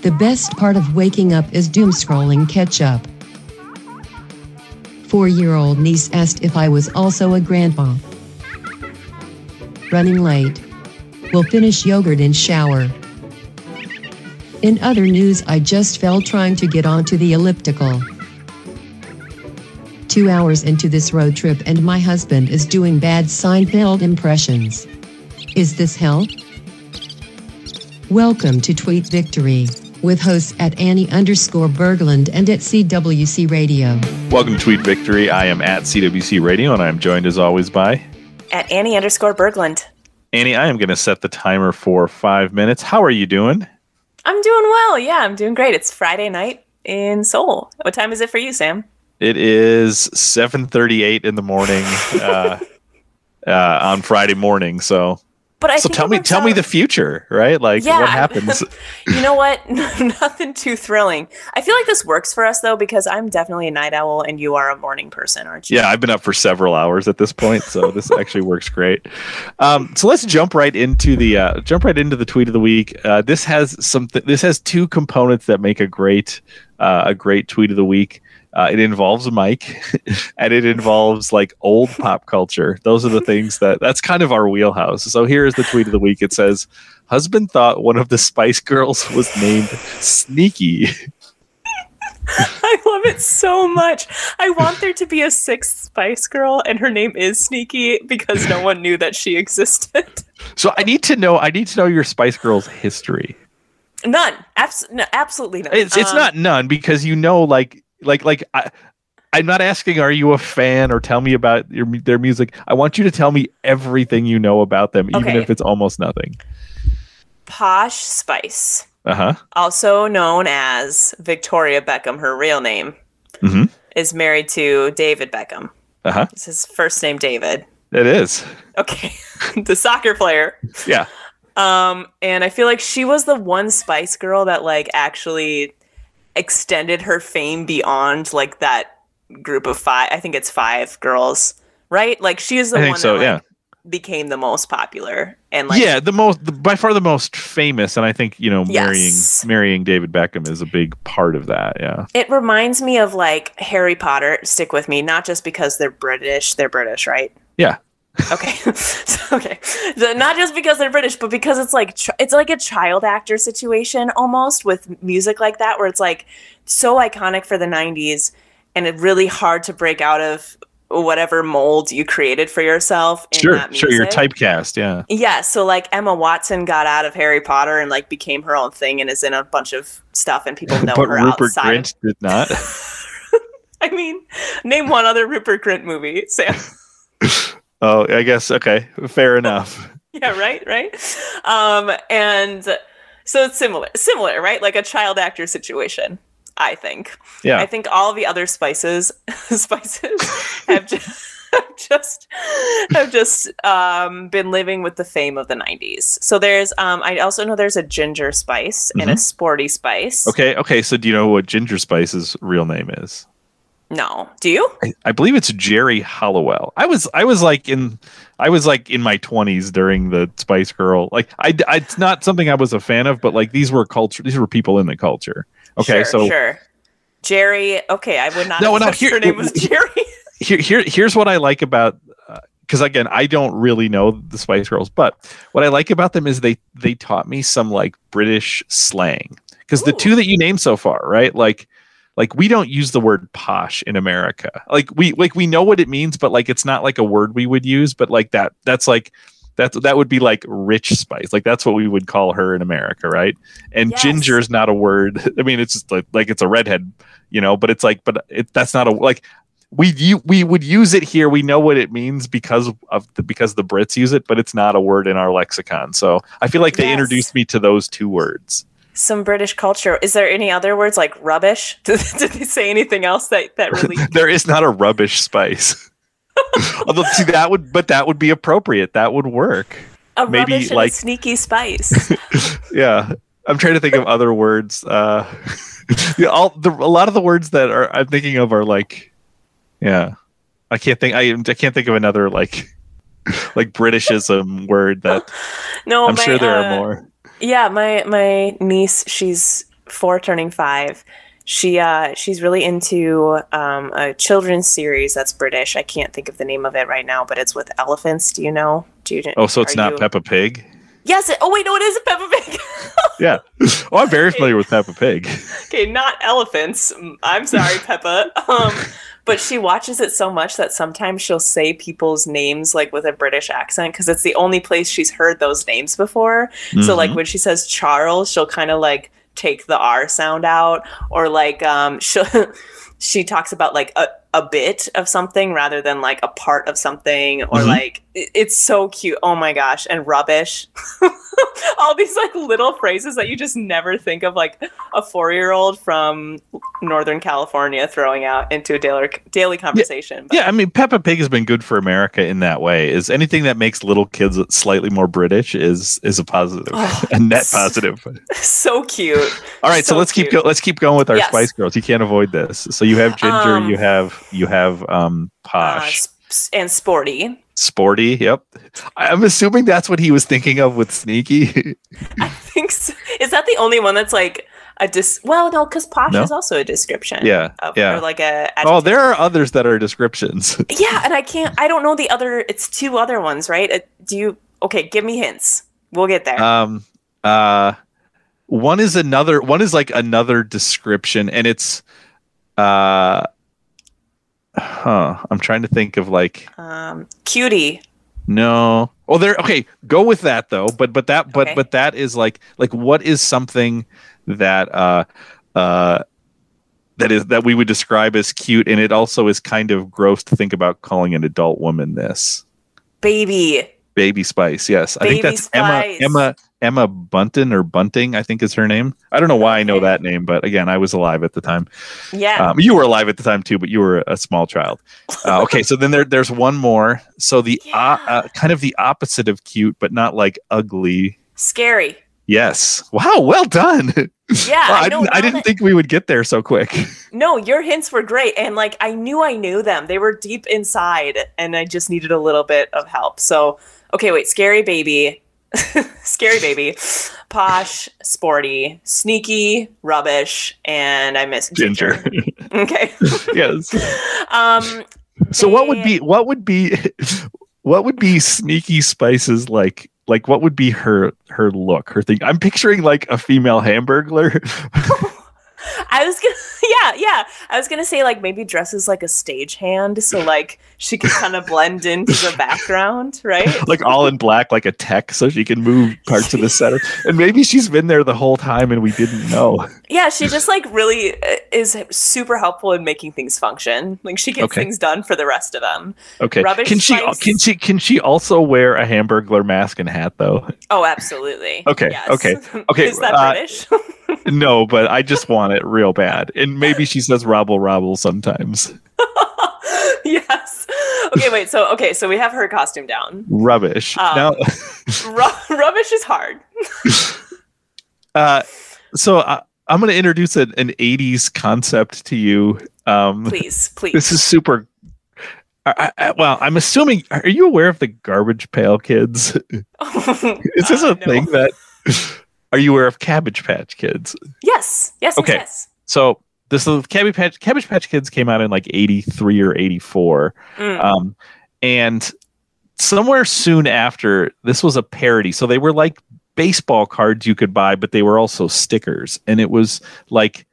The best part of waking up is doom scrolling catch up. Four year old niece asked if I was also a grandma. Running late. Will finish yogurt in shower. In other news, I just fell trying to get onto the elliptical. Two hours into this road trip, and my husband is doing bad Seinfeld impressions. Is this hell? Welcome to Tweet Victory with hosts at Annie underscore Berglund and at CWC Radio. Welcome to Tweet Victory. I am at CWC Radio and I'm joined as always by at Annie underscore Berglund. Annie, I am going to set the timer for five minutes. How are you doing? I'm doing well. Yeah, I'm doing great. It's Friday night in Seoul. What time is it for you, Sam? It is 7:38 in the morning uh, uh, on Friday morning. So but I so tell me, tell out. me the future, right? Like yeah, what happens? you know what? Nothing too thrilling. I feel like this works for us though because I'm definitely a night owl and you are a morning person, aren't you? Yeah, I've been up for several hours at this point, so this actually works great. Um, so let's jump right into the uh, jump right into the tweet of the week. Uh, this has some. Th- this has two components that make a great uh, a great tweet of the week. Uh, it involves Mike, and it involves like old pop culture. Those are the things that that's kind of our wheelhouse. So here is the tweet of the week. It says, "Husband thought one of the Spice Girls was named Sneaky." I love it so much. I want there to be a sixth Spice Girl, and her name is Sneaky because no one knew that she existed. So I need to know. I need to know your Spice Girls history. None. Abs- no, absolutely none. It's it's um, not none because you know, like like like I, I'm not asking are you a fan or tell me about your their music. I want you to tell me everything you know about them, even okay. if it's almost nothing. Posh Spice. Uh-huh. Also known as Victoria Beckham, her real name, mm-hmm. is married to David Beckham. Uh-huh. It's his first name David. It is. Okay. the soccer player. Yeah. Um, and I feel like she was the one Spice Girl that like actually extended her fame beyond like that group of five. I think it's five girls, right? Like she is the one so, that like, yeah. became the most popular and like yeah, the most the, by far the most famous. And I think you know marrying yes. marrying David Beckham is a big part of that. Yeah, it reminds me of like Harry Potter. Stick with me, not just because they're British. They're British, right? Yeah. Okay. So, okay. So not just because they're british but because it's like it's like a child actor situation almost with music like that where it's like so iconic for the 90s and it's really hard to break out of whatever mold you created for yourself sure sure you're typecast yeah. Yeah so like emma watson got out of harry potter and like became her own thing and is in a bunch of stuff and people know but her rupert outside grint did not? I mean name one other rupert grint movie sam Oh, I guess okay, fair enough. yeah, right, right. Um, and so it's similar, similar, right? Like a child actor situation. I think. Yeah. I think all the other spices, spices have just. have just have just um, been living with the fame of the 90s. So there's um, I also know there's a ginger spice mm-hmm. and a mm-hmm. sporty spice. Okay, okay. So do you know what ginger spice's real name is? No. Do you? I, I, believe it's Geri Halliwell. I was I was like in I was like in my 20s during the Spice Girl. Like I, I it's not something I was a fan of, but like these were culture these were people in the culture. Okay, sure, so Sure. Geri, okay, I would not no, no, here, her name was Geri. here, here here's what I like about because uh, again, I don't really know the Spice Girls, but what I like about them is they they taught me some like British slang. Because the two that you named so far, right? Like like we don't use the word posh in America. Like we like we know what it means, but like it's not like a word we would use. But like that that's like that that would be like rich spice. Like that's what we would call her in America, right? And yes. ginger is not a word. I mean, it's just like like it's a redhead, you know. But it's like, but it that's not a like we we would use it here. We know what it means because of the, because the Brits use it, but it's not a word in our lexicon. So I feel like they yes. introduced me to those two words some British culture. Is there any other words like rubbish? Did, did they say anything else that that really? there is not a rubbish spice. Although, see, that would, but that would be appropriate. That would work. A Maybe like sneaky spice. yeah, I'm trying to think of other words. Uh, yeah, all the a lot of the words that are I'm thinking of are like, yeah, I can't think. I I can't think of another like like Britishism word that. no, I'm my, sure there uh, are more Yeah, my my niece, she's four, turning five. She uh she's really into um, a children's series that's British. I can't think of the name of it right now, but it's with elephants. Do you know? Do you? Oh, so it's not you- Peppa Pig? Yes. It, oh wait, no, it is Peppa Pig. Yeah. Oh, I'm very familiar with Peppa Pig. okay, not elephants. I'm sorry, Peppa. Um, but she watches it so much that sometimes she'll say people's names like with a British accent because it's the only place she's heard those names before. So like Mhm. when she says Charles, she'll kind of like take the R sound out, or like um, she she talks about like a, a bit of something rather than like a part of something, or Mhm. like it- it's so cute. Oh my gosh, and rubbish. All these like little phrases that you just never think of, like a four year old from Northern California throwing out into a daily daily conversation. But- Yeah, I mean Peppa Pig has been good for America in that way. Is anything that makes little kids slightly more British is is a positive, Oh, a net positive. so cute. All right, so, So let's keep go, let's keep going with our Yes. Spice Girls. You can't avoid this. So you have Ginger, Um, you have you have um Uh, Posh, and sporty. Sporty. Yep. I'm assuming that's what he was thinking of with Sneaky. I think so. is that the only one that's like a dis. Well, no, because posh No? is also a description. Yeah, Of, yeah. Or like a. oh, there are others that are descriptions. Yeah, and I can't. I don't know the other. It's two other ones, right? Uh, do you? Okay, give me hints. We'll get there. um uh one is another one is like another description and it's uh huh i'm trying to think of like Um, cutie. no oh there okay go with that though but but that but Okay. but that is like like what is something that uh uh that is that we would describe as cute and it also is kind of gross to think about calling an adult woman this Baby. Baby Spice, yes. I think that's Spice. Emma Emma Emma Bunton or Bunting, I think is her name. I don't know why I know that name, but again, I was alive at the time. Yeah. Um, you were alive at the time too, but you were a small child. Uh, okay, so then there, there's one more. So the uh, Yeah. uh, kind of the opposite of cute, but not like ugly. Scary. Yes. Wow. Well done. Yeah. Wow, I, I, didn't, I didn't that- think we would get there so quick. No, your hints were great. And like I knew I knew them. They were deep inside and I just needed a little bit of help. So, okay, wait, scary baby. scary baby. Posh, sporty, sneaky, rubbish, and I miss Ginger. ginger. okay. yes. Um So what would be what would be what would be sneaky spices like like what would be her her look her thing i'm picturing like a female hamburglar I was gonna yeah, yeah. I was gonna say like maybe dresses like a stagehand so like she could kind of blend into the background, right? like all in black like a tech so she can move parts of the center and maybe she's been there the whole time and we didn't know Yeah, she just like really uh, is super helpful in making things function. Like she gets Okay. things done for the rest of them. okay Rubbish can she Spice. can she can she also wear a hamburglar mask and hat though Oh, absolutely. Okay, Yes. okay, okay, is that uh, British? no but i just want it real bad and maybe she says robble robble sometimes yes. Okay, wait. So okay, so we have her costume down. rubbish Um, now Ru- rubbish is hard. Uh, so I, I'm going to introduce an, an 80s concept to you. Um, Please, please. this is super. I, I, well, I'm assuming. Are you aware of the Garbage Pail Kids? Is this Uh, a no. thing that? Are you aware of Cabbage Patch Kids? Yes. Yes. Okay. Yes. So this is Cabbage Patch Cabbage Patch Kids came out in like 83 or 84. Mm. Um, and somewhere soon after, this was a parody. So they were like baseball cards you could buy, but they were also stickers. And it was like,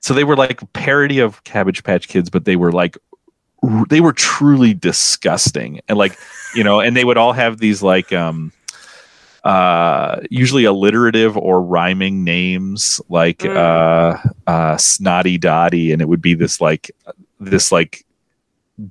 so they were like a parody of Cabbage Patch Kids, but they were like, they were truly disgusting. And like, you know, and they would all have these like, um, uh usually alliterative or rhyming names like Mm. uh uh snotty dotty and it would be this like this like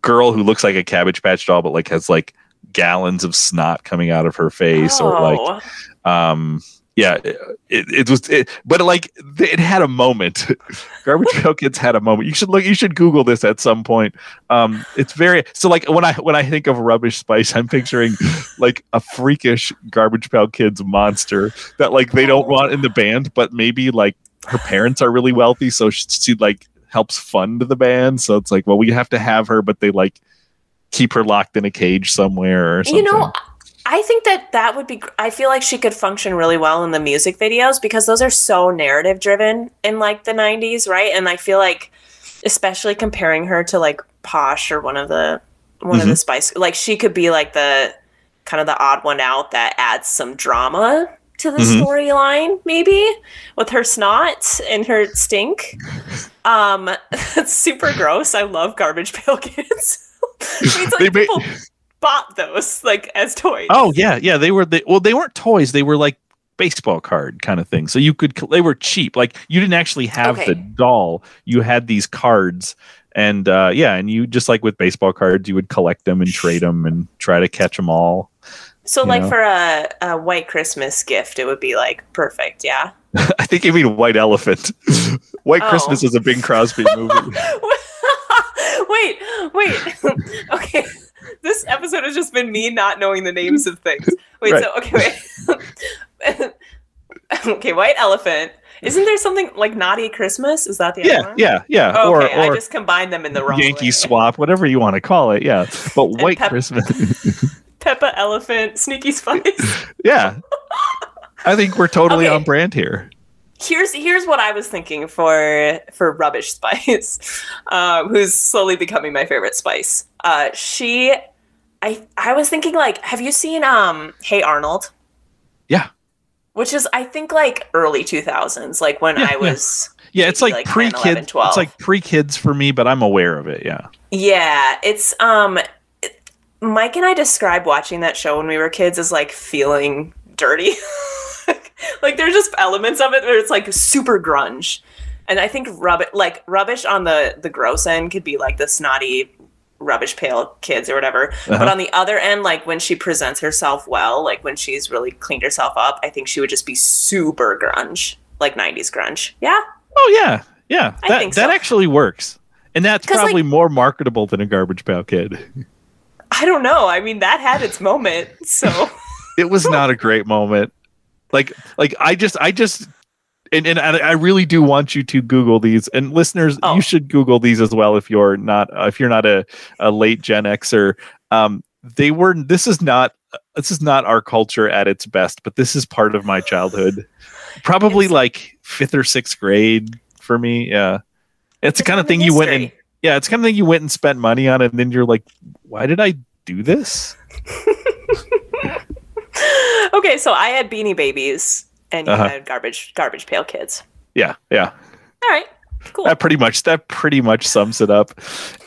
girl who looks like a cabbage patch doll but like has like gallons of snot coming out of her face or like Oh. Um yeah it, it was it, but like it had a moment. Garbage pail kids had a moment. You should look you should google this at some point. Um it's very so like when i when i think of rubbish spice i'm picturing like a freakish garbage pail kids monster that like they don't want in the band but maybe like her parents are really wealthy so she, she like helps fund the band. So it's like well we have to have her but they like keep her locked in a cage somewhere or something You know, I think that that would be. I feel like she could function really well in the music videos because those are so narrative driven in like the '90s, right? And I feel like, especially comparing her to like Posh or one of the one of the Spice, like she could be like the kind of the odd one out that adds some drama to the Mhm. storyline, maybe with her snot and her stink. Um, it's super gross. I love Garbage Pail Kids. it's like They people bought those like as toys. Oh yeah, yeah. They were they well, they weren't toys. They were like baseball card kind of thing. So you could they were cheap. Like you didn't actually have Okay. the doll. You had these cards, and uh, yeah, and you just like with baseball cards, you would collect them and trade them and try to catch them all. So, like know? for a, a white Christmas gift, it would be like perfect. Yeah. I think you mean White Elephant. White Oh. Christmas is a Bing Crosby movie. wait, wait. okay. This episode has just been me not knowing the names of things. Wait, Right. so okay, wait. okay, white elephant. Isn't there something like naughty Christmas? Is that the other yeah, one? yeah, yeah. Oh, or okay, I just combined them in the wrong Yankee way. Swap, whatever you want to call it. Yeah, but White Pep- Christmas. Peppa elephant, sneaky spice. yeah, I think we're totally Okay. on brand here. here's here's what I was thinking for for rubbish spice, um, who's slowly becoming my favorite spice. Uh, she, I I was thinking like, have you seen um Hey Arnold? Yeah. Which is I think like early two thousands, like when Yeah, I was Yeah, it's like, like pre kids. It's like pre kids for me, but I'm aware of it. Yeah. yeah. It's um, it- Mike and I described watching that show when we were kids as like feeling dirty. like there's just elements of it where it's like super grunge. And I think rubbish, like rubbish on the the gross end, could be like the snotty rubbish pail kids or whatever. But Uh-huh. on the other end, like when she presents herself well, like when she's really cleaned herself up, I think she would just be super grunge, like '90s grunge. Yeah, Oh yeah, yeah. I that think that actually works, and that's 'Cause, like- probably more marketable than a Garbage Pail Kid. I don't know. I mean, that had its moment. So It was not a great moment. Like like I just I just. And, and I I really do want you to Google these, and listeners, Oh. you should Google these as well if you're not uh, if you're not a, a late Gen Xer. Um, they were. This is not. This is not our culture at its best, but this is part of my childhood. Probably It's- like fifth or sixth grade for me. Yeah, it's the kind of in thing you went and yeah, it's kind of thing you went and spent money on, and then you're like, why did I do this? okay, so I had Beanie Babies, and you Uh-huh. had garbage garbage pail kids. Yeah, yeah. All right, cool. That pretty much that pretty much sums it up.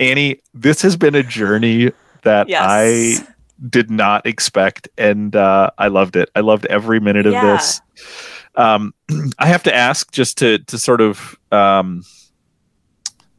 Annie, this has been a journey that Yes. I did not expect, and uh, I loved it. I loved every minute of Yeah. this. Um, I have to ask just to to sort of um,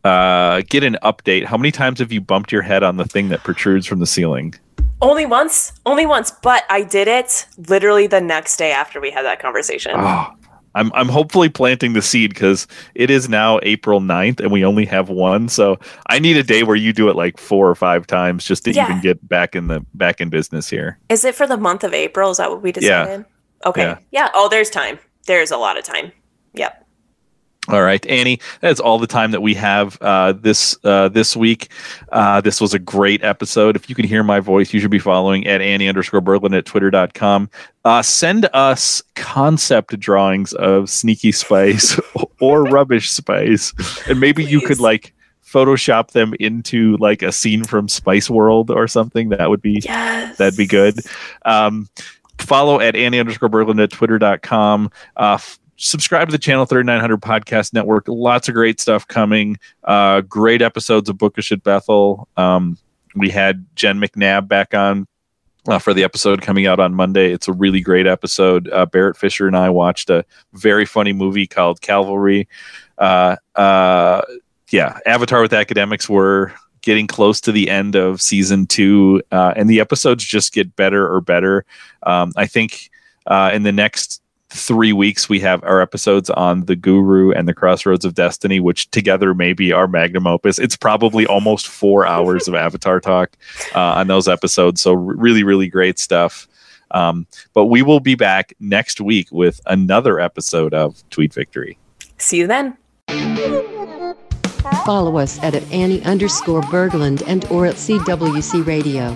uh, get an update. How many times have you bumped your head on the thing that protrudes from the ceiling? Only once, only once, but I did it literally the next day after we had that conversation. Oh, I'm I'm hopefully planting the seed because it is now April 9th and we only have one. So I need a day where you do it like four or five times just to Yeah. even get back in the back in business here. Is it for the month of April? Is that what we Yeah. decided? Okay. Yeah. Yeah. Oh, there's time. There's a lot of time. Yep. All right, Annie, that's all the time that we have uh, this uh, this week. Uh, this was a great episode. If you can hear my voice, you should be following at Annie underscore Berglund at twitter.com. Uh, send us concept drawings of Sneaky Spice or Rubbish Spice, and maybe you could like Photoshop them into like a scene from Spice World or something. That would be Yes. That'd be good. Um, follow at Annie underscore Berglund at twitter.com. Uh, f- subscribe to the channel 3900 podcast network. Lots of great stuff coming. Uh, great episodes of Bookish at Bethel. Um, we had Jen McNabb back on uh, for the episode coming out on Monday. It's a really great episode. Uh, Barrett Fisher and I watched a very funny movie called Calvary. Uh, uh, yeah, Avatar with Academics were getting close to the end of season two, uh, and the episodes just get better or better. Um, I think uh, in the next three weeks we have our episodes on the Guru and the Crossroads of Destiny, which together may be our magnum opus. It's probably almost four hours of Avatar talk uh, on those episodes. So really, really great stuff. Um, but we will be back next week with another episode of Tweet Victory. See you then. Follow us at, at Annie underscore Berglund and or at CWC Radio.